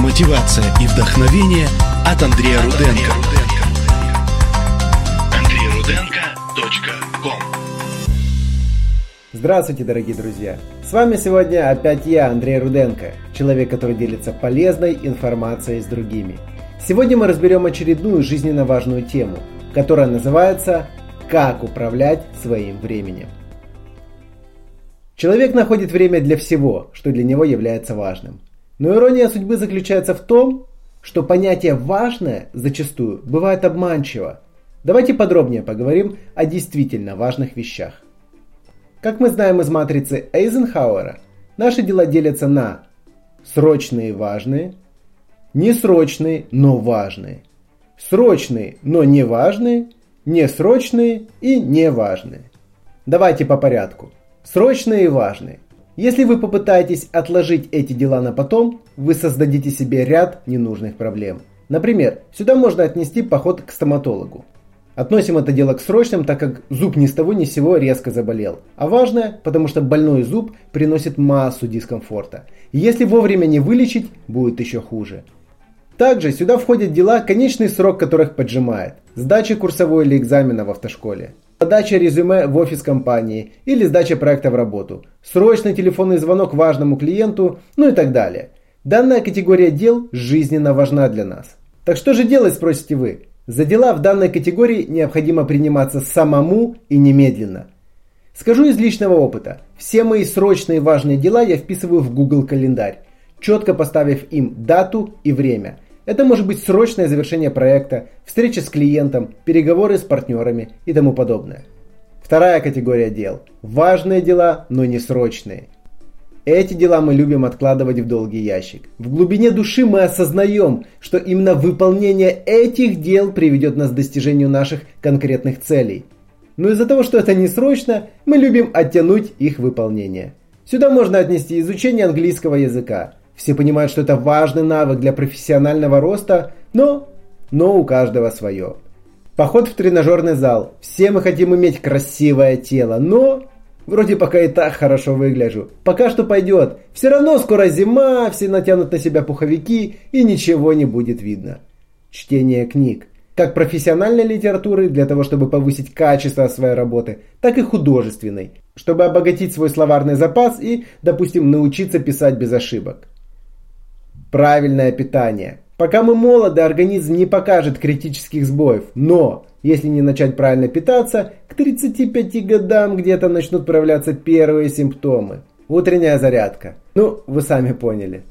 мотивация и вдохновение от Андрея Руденко. AnдрейRudenko.com Здравствуйте, дорогие друзья! С вами сегодня опять я, Андрей Руденко, человек, который делится полезной информацией с другими. Сегодня мы разберем очередную жизненно важную тему, которая называется «Как управлять своим временем». Человек находит время для всего, что для него является важным. Но ирония судьбы заключается в том, что понятие «важное» зачастую бывает обманчиво. Давайте подробнее поговорим о действительно важных вещах. Как мы знаем из матрицы Эйзенхауэра, наши дела делятся на срочные и важные, несрочные, но важные, срочные, но не важные, несрочные и неважные. Давайте по порядку. Срочные и важные. Если вы попытаетесь отложить эти дела на потом, вы создадите себе ряд ненужных проблем. Например, сюда можно отнести поход к стоматологу. Относим это дело к срочным, так как зуб ни с того ни с сего резко заболел. А важное, потому что больной зуб приносит массу дискомфорта. И если вовремя не вылечить, будет еще хуже. Также сюда входят дела, конечный срок которых поджимает. Сдача курсовой или экзамена в автошколе подача резюме в офис компании или сдача проекта в работу, срочный телефонный звонок важному клиенту, ну и так далее. Данная категория дел жизненно важна для нас. Так что же делать, спросите вы? За дела в данной категории необходимо приниматься самому и немедленно. Скажу из личного опыта. Все мои срочные важные дела я вписываю в Google календарь, четко поставив им дату и время – это может быть срочное завершение проекта, встреча с клиентом, переговоры с партнерами и тому подобное. Вторая категория дел. Важные дела, но не срочные. Эти дела мы любим откладывать в долгий ящик. В глубине души мы осознаем, что именно выполнение этих дел приведет нас к достижению наших конкретных целей. Но из-за того, что это не срочно, мы любим оттянуть их выполнение. Сюда можно отнести изучение английского языка, все понимают, что это важный навык для профессионального роста, но, но у каждого свое. Поход в тренажерный зал. Все мы хотим иметь красивое тело, но вроде пока и так хорошо выгляжу. Пока что пойдет. Все равно скоро зима, все натянут на себя пуховики и ничего не будет видно. Чтение книг. Как профессиональной литературы для того, чтобы повысить качество своей работы, так и художественной, чтобы обогатить свой словарный запас и, допустим, научиться писать без ошибок. Правильное питание. Пока мы молоды, организм не покажет критических сбоев. Но, если не начать правильно питаться, к 35 годам где-то начнут проявляться первые симптомы. Утренняя зарядка. Ну, вы сами поняли.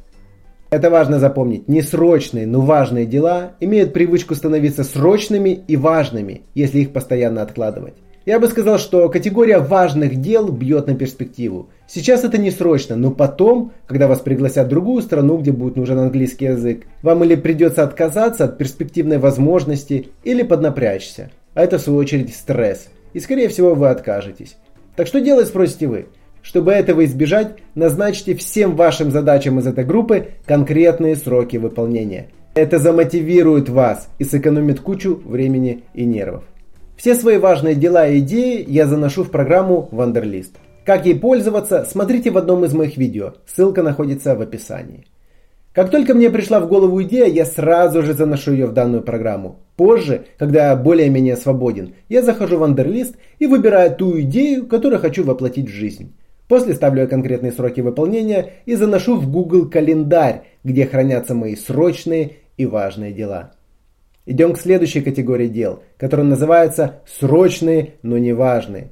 Это важно запомнить. Несрочные, но важные дела имеют привычку становиться срочными и важными, если их постоянно откладывать. Я бы сказал, что категория важных дел бьет на перспективу. Сейчас это не срочно, но потом, когда вас пригласят в другую страну, где будет нужен английский язык, вам или придется отказаться от перспективной возможности, или поднапрячься. А это в свою очередь стресс. И скорее всего вы откажетесь. Так что делать, спросите вы? Чтобы этого избежать, назначьте всем вашим задачам из этой группы конкретные сроки выполнения. Это замотивирует вас и сэкономит кучу времени и нервов. Все свои важные дела и идеи я заношу в программу Wanderlist. Как ей пользоваться, смотрите в одном из моих видео. Ссылка находится в описании. Как только мне пришла в голову идея, я сразу же заношу ее в данную программу. Позже, когда я более-менее свободен, я захожу в Wanderlist и выбираю ту идею, которую хочу воплотить в жизнь. После ставлю конкретные сроки выполнения и заношу в Google календарь, где хранятся мои срочные и важные дела. Идем к следующей категории дел, которая называется «срочные, но не важные».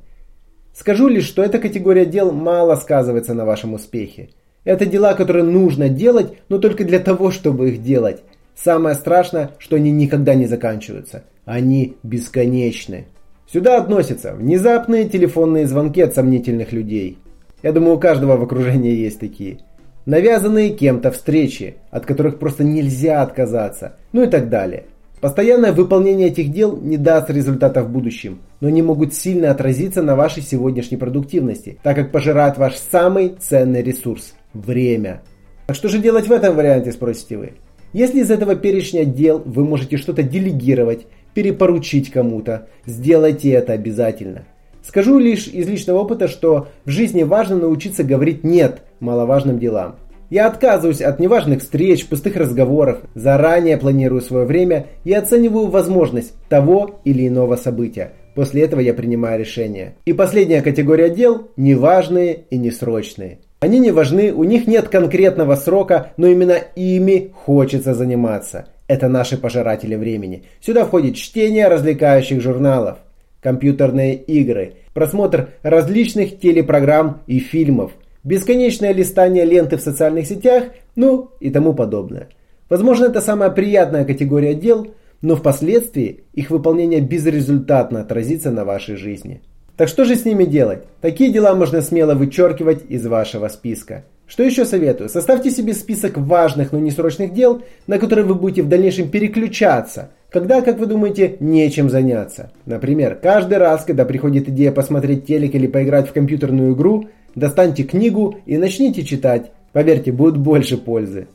Скажу лишь, что эта категория дел мало сказывается на вашем успехе. Это дела, которые нужно делать, но только для того, чтобы их делать. Самое страшное, что они никогда не заканчиваются. Они бесконечны. Сюда относятся внезапные телефонные звонки от сомнительных людей. Я думаю, у каждого в окружении есть такие. Навязанные кем-то встречи, от которых просто нельзя отказаться. Ну и так далее. Постоянное выполнение этих дел не даст результата в будущем, но они могут сильно отразиться на вашей сегодняшней продуктивности, так как пожирают ваш самый ценный ресурс – время. А что же делать в этом варианте, спросите вы? Если из этого перечня дел вы можете что-то делегировать, перепоручить кому-то, сделайте это обязательно. Скажу лишь из личного опыта, что в жизни важно научиться говорить «нет» маловажным делам. Я отказываюсь от неважных встреч, пустых разговоров, заранее планирую свое время и оцениваю возможность того или иного события. После этого я принимаю решение. И последняя категория дел – неважные и несрочные. Они не важны, у них нет конкретного срока, но именно ими хочется заниматься. Это наши пожиратели времени. Сюда входит чтение развлекающих журналов, компьютерные игры, просмотр различных телепрограмм и фильмов, бесконечное листание ленты в социальных сетях, ну и тому подобное. Возможно, это самая приятная категория дел, но впоследствии их выполнение безрезультатно отразится на вашей жизни. Так что же с ними делать? Такие дела можно смело вычеркивать из вашего списка. Что еще советую? Составьте себе список важных, но не срочных дел, на которые вы будете в дальнейшем переключаться, когда, как вы думаете, нечем заняться. Например, каждый раз, когда приходит идея посмотреть телек или поиграть в компьютерную игру, достаньте книгу и начните читать. Поверьте, будет больше пользы.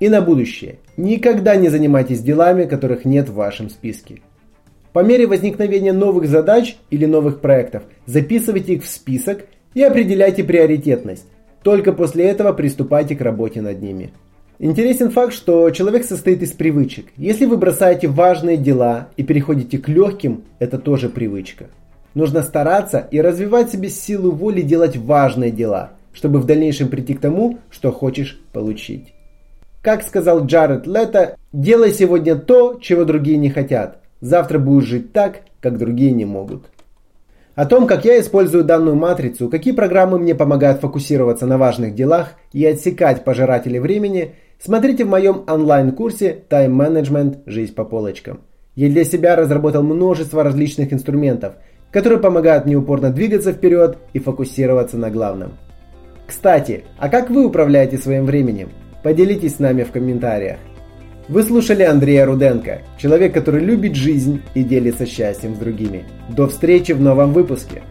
И на будущее. Никогда не занимайтесь делами, которых нет в вашем списке. По мере возникновения новых задач или новых проектов записывайте их в список и определяйте приоритетность. Только после этого приступайте к работе над ними. Интересен факт, что человек состоит из привычек. Если вы бросаете важные дела и переходите к легким, это тоже привычка. Нужно стараться и развивать себе силу воли делать важные дела, чтобы в дальнейшем прийти к тому, что хочешь получить. Как сказал Джаред Лето, делай сегодня то, чего другие не хотят. Завтра будешь жить так, как другие не могут. О том, как я использую данную матрицу, какие программы мне помогают фокусироваться на важных делах и отсекать пожирателей времени, смотрите в моем онлайн-курсе Management Жизнь по полочкам. Я для себя разработал множество различных инструментов, которые помогают мне упорно двигаться вперед и фокусироваться на главном. Кстати, а как вы управляете своим временем? Поделитесь с нами в комментариях. Вы слушали Андрея Руденко, человек, который любит жизнь и делится счастьем с другими. До встречи в новом выпуске.